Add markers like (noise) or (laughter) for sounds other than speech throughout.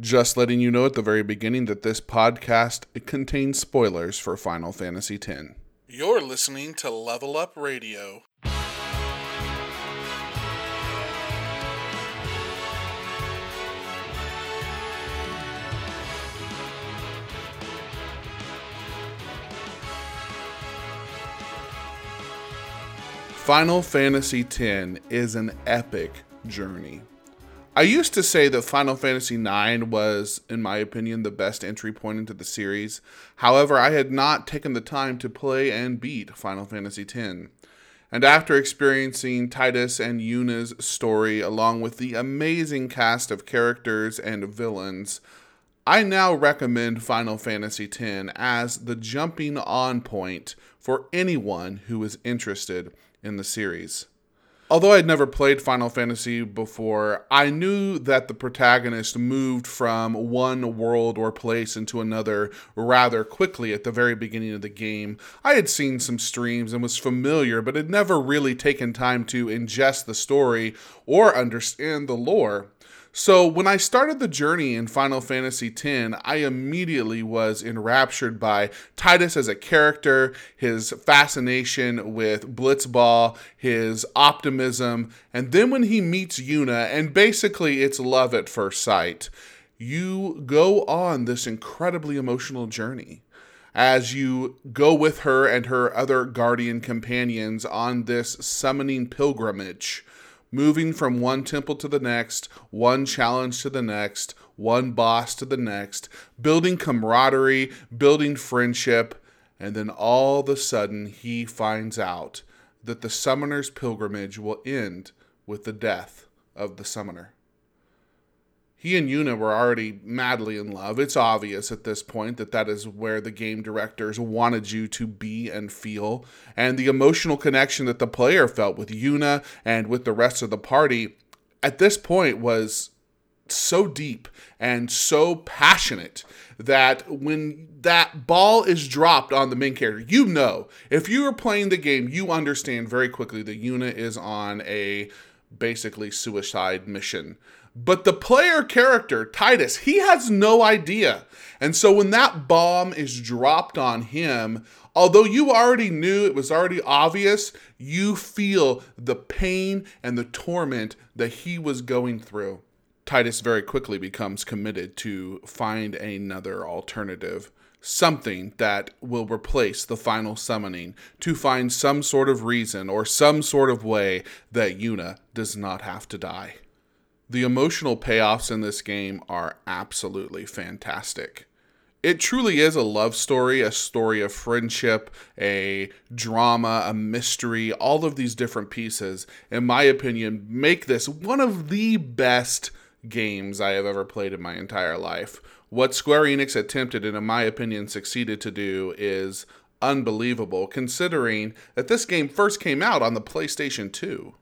Just letting you know at the very beginning that this podcast contains spoilers for Final Fantasy X. You're listening to Level Up Radio. Final Fantasy X is an epic journey. I used to say that Final Fantasy IX was, in my opinion, the best entry point into the series. However, I had not taken the time to play and beat Final Fantasy X. And after experiencing Tidus and Yuna's story, along with the amazing cast of characters and villains, I now recommend Final Fantasy X as the jumping on point for anyone who is interested in the series. Although I'd never played Final Fantasy before, I knew that the protagonist moved from one world or place into another rather quickly at the very beginning of the game. I had seen some streams and was familiar, but had never really taken time to ingest the story or understand the lore. So when I started the journey in Final Fantasy X, I immediately was enraptured by Tidus as a character, his fascination with Blitzball, his optimism, and then when he meets Yuna, and basically it's love at first sight, you go on this incredibly emotional journey. As you go with her and her other guardian companions on this summoning pilgrimage moving from one temple to the next, one challenge to the next, one boss to the next, building camaraderie, building friendship, and then all of a sudden he finds out that the summoner's pilgrimage will end with the death of the summoner he and Yuna were already madly in love. It's obvious at this point that that is where the game directors wanted you to be and feel. And the emotional connection that the player felt with Yuna and with the rest of the party at this point was so deep and so passionate that when that ball is dropped on the main character, you know, if you are playing the game, you understand very quickly that Yuna is on a basically suicide mission but the player character, Tidus, he has no idea. And so when that bomb is dropped on him, although you already knew it was already obvious, you feel the pain and the torment that he was going through. Tidus very quickly becomes committed to find another alternative, something that will replace the final summoning, to find some sort of reason or some sort of way that Yuna does not have to die. The emotional payoffs in this game are absolutely fantastic. It truly is a love story, a story of friendship, a drama, a mystery, all of these different pieces, in my opinion, make this one of the best games I have ever played in my entire life. What Square Enix attempted and, in my opinion, succeeded to do is unbelievable, considering that this game first came out on the PlayStation 2.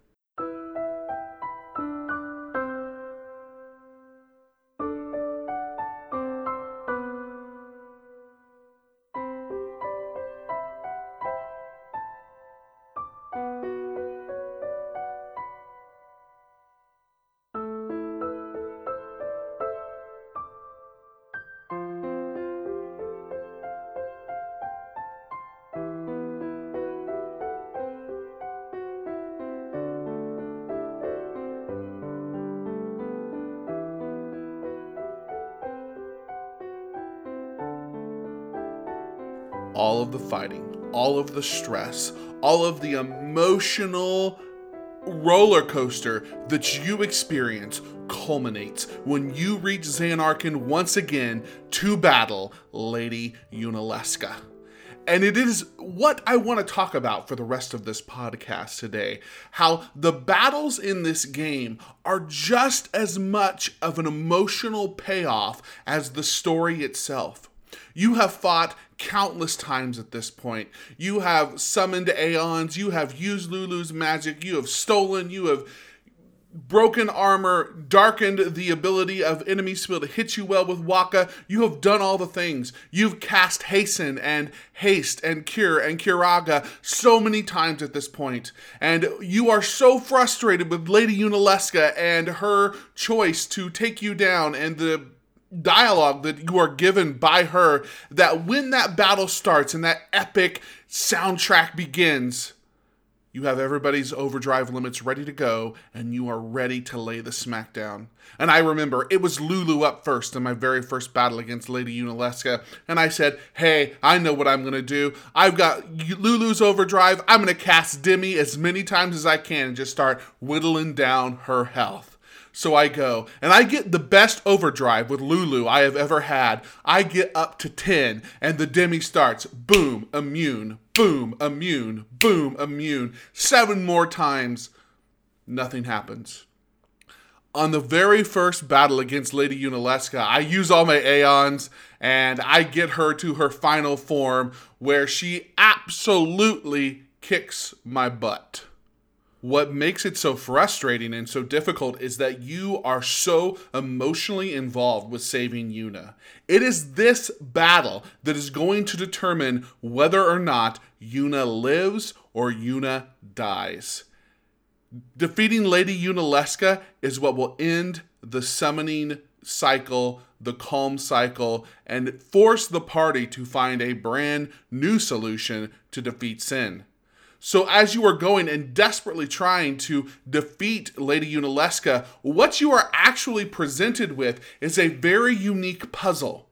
All of the fighting, all of the stress, all of the emotional roller coaster that you experience culminates when you reach Zanarkand once again to battle Lady Yunalesca. And it is what I want to talk about for the rest of this podcast today. How the battles in this game are just as much of an emotional payoff as the story itself. You have fought countless times at this point. You have summoned aeons, you have used Lulu's magic, you have stolen, you have broken armor, darkened the ability of enemies to be able to hit you well with Wakka. You have done all the things. You've cast Hasten and Haste and Cure and Curaga so many times at this point. And you are so frustrated with Lady Yunalesca and her choice to take you down and the dialogue that you are given by her that when that battle starts and that epic soundtrack begins, you have everybody's overdrive limits ready to go, and you are ready to lay the smackdown. And I remember it was Lulu up first in my very first battle against Lady Yunalesca, and I said, Hey, I know what I'm gonna do. I've got Lulu's overdrive. I'm gonna cast Demi as many times as I can and just start whittling down her health. So I go, and I get the best overdrive with Lulu I have ever had. I get up to 10, and the Demi starts boom, immune, boom, immune, boom, immune. Seven more times, nothing happens. On the very first battle against Lady Yunalesca, I use all my Aeons and I get her to her final form where she absolutely kicks my butt. What makes it so frustrating and so difficult is that you are so emotionally involved with saving Yuna. It is this battle that is going to determine whether or not Yuna lives or Yuna dies. Defeating Lady Yunalesca is what will end the summoning cycle, the calm cycle, and force the party to find a brand new solution to defeat Sin. So as you are going and desperately trying to defeat Lady Yunalesca, what you are actually presented with is a very unique puzzle.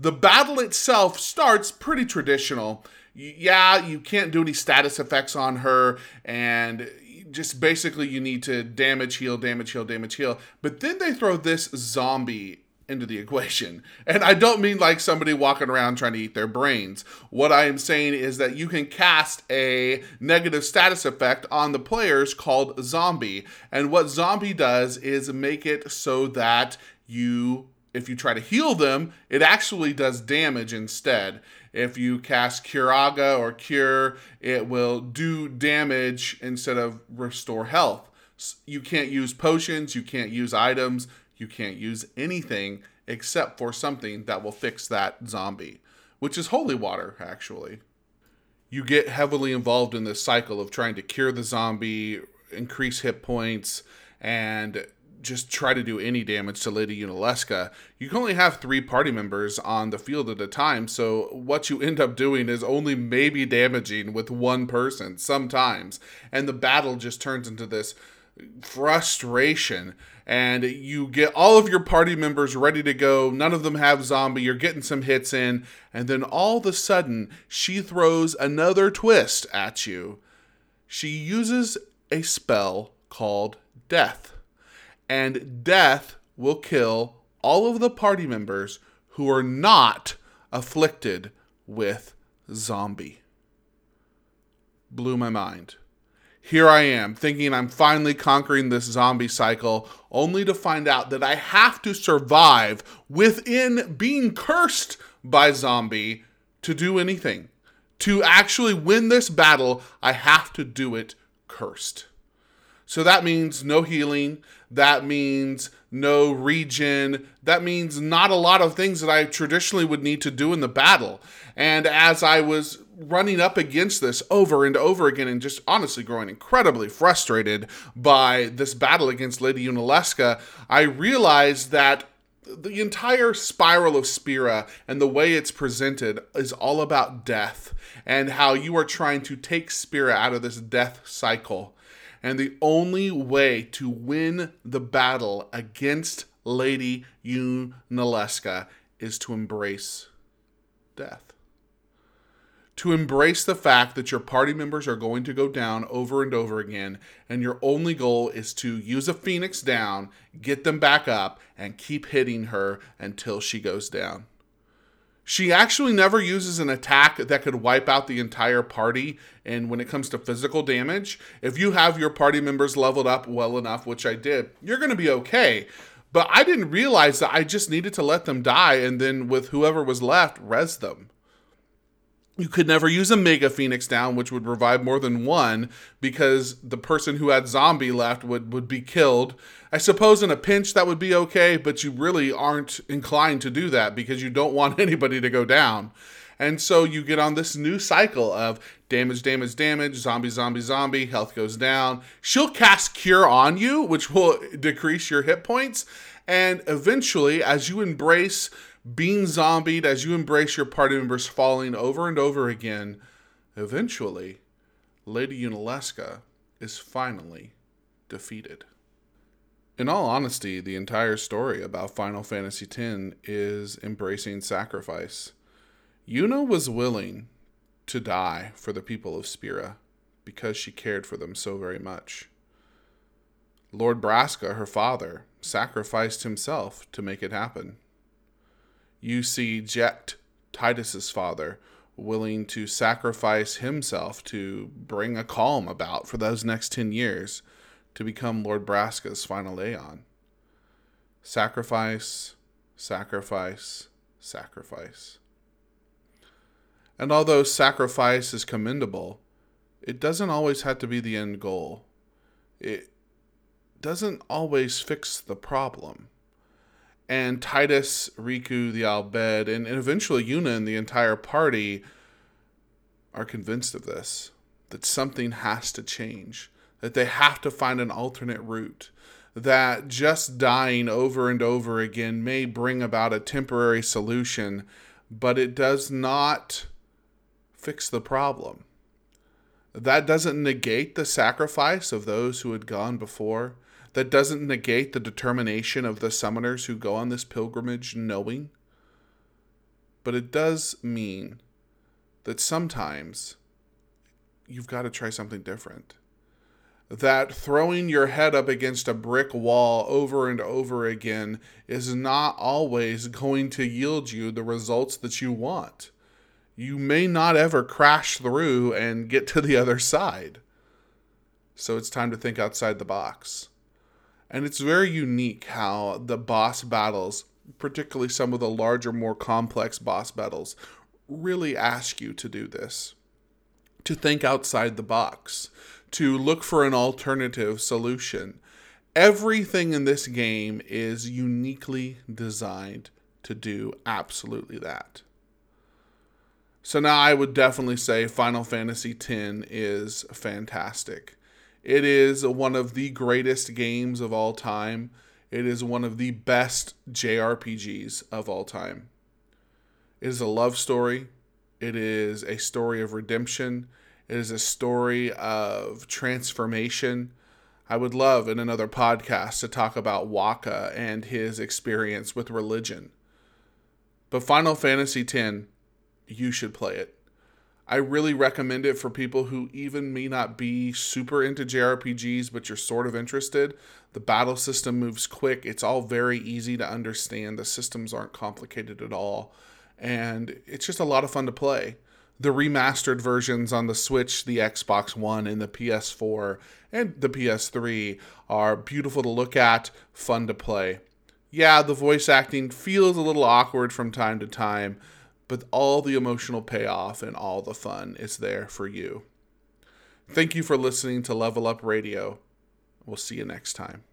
The battle itself starts pretty traditional. Yeah, you can't do any status effects on her, and just basically you need to damage, heal, damage, heal, damage, heal. But then they throw this zombie into the equation. (laughs) And I don't mean like somebody walking around trying to eat their brains. What I am saying is that you can cast a negative status effect on the players called Zombie. And what Zombie does is make it so that you if you try to heal them, it actually does damage instead. If you cast Curaga or Cure, it will do damage instead of restore health. You can't use potions, you can't use items, you can't use anything except for something that will fix that zombie, which is holy water, actually. You get heavily involved in this cycle of trying to cure the zombie, increase hit points, and just try to do any damage to Lady Yunalesca. You can only have three party members on the field at a time, so what you end up doing is only maybe damaging with one person sometimes. And the battle just turns into this frustration and you get all of your party members ready to go. None of them have zombie. You're getting some hits in, and then all of a sudden, she throws another twist at you. She uses a spell called Death, and Death will kill all of the party members who are not afflicted with zombie. Blew my mind here I am thinking I'm finally conquering this zombie cycle, only to find out that I have to survive within being cursed by zombie to do anything. To actually win this battle, I have to do it cursed. So that means no healing. That means no regen. That means not a lot of things that I traditionally would need to do in the battle. And as I was running up against this over and over again and just honestly growing incredibly frustrated by this battle against Lady Yunalesca, I realized that the entire spiral of Spira and the way it's presented is all about death and how you are trying to take Spira out of this death cycle. And the only way to win the battle against Lady Yunalesca is to embrace death to embrace the fact that your party members are going to go down over and over again, and your only goal is to use a phoenix down, get them back up, and keep hitting her until she goes down. She actually never uses an attack that could wipe out the entire party. And when it comes to physical damage, if you have your party members leveled up well enough, which I did, you're going to be okay. But I didn't realize that I just needed to let them die and then with whoever was left, res them. You could never use a Mega Phoenix down, which would revive more than one, because the person who had zombie left would, would be killed. I suppose in a pinch that would be okay, but you really aren't inclined to do that because you don't want (laughs) anybody to go down. And so you get on this new cycle of damage, damage, damage, zombie, zombie, zombie, health goes down. She'll cast Cure on you, which will (laughs) decrease your hit points. And eventually, as you embrace being zombied, as you embrace your party members falling over and over again, eventually, Lady Yunalesca is finally defeated. In all honesty, the entire story about Final Fantasy X is embracing sacrifice. Yuna was willing to die for the people of Spira because she cared for them so very much. Lord Braska, her father, sacrificed himself to make it happen. You see Jecht, Tidus's father, willing to sacrifice himself to bring a calm about for those next 10 years to become Lord Braska's final Aeon. Sacrifice, sacrifice, sacrifice. And although sacrifice is commendable, it doesn't always have to be the end goal. It doesn't always fix the problem. And Tidus, Rikku, the Al Bhed, and, and eventually Yuna and the entire party are convinced of this that something has to change, that they have to find an alternate route, that just dying over and over again may bring about a temporary solution, but it does not fix the problem. That doesn't negate the sacrifice of those who had gone before. That doesn't negate the determination of the summoners who go on this pilgrimage knowing. But it does mean that sometimes you've got to try something different. That throwing your head up against a brick wall over and over again is not always going to yield you the results that you want. You may not ever crash through and get to the other side. So it's time to think outside the box. And it's very unique how the boss battles, particularly some of the larger, more complex boss battles, really ask you to do this. To think outside the box, to look for an alternative solution. Everything in this game is uniquely designed to do absolutely that. So now I would definitely say Final Fantasy X is fantastic. It is one of the greatest games of all time. It is one of the best JRPGs of all time. It is a love story. It is a story of redemption. It is a story of transformation. I would love in another podcast to talk about Wakka and his experience with religion. But Final Fantasy X, you should play it. I really recommend it for people who even may not be super into JRPGs, but you're sort of interested. The battle system moves quick, it's all very easy to understand. The systems aren't complicated at all, and it's just a lot of fun to play. The remastered versions on the Switch, the Xbox One, and the PS4 and the PS3 are beautiful to look at, fun to play. Yeah, the voice acting feels a little awkward from time to time but all the emotional payoff and all the fun is there for you. Thank you for listening to Level Up Radio. We'll see you next time.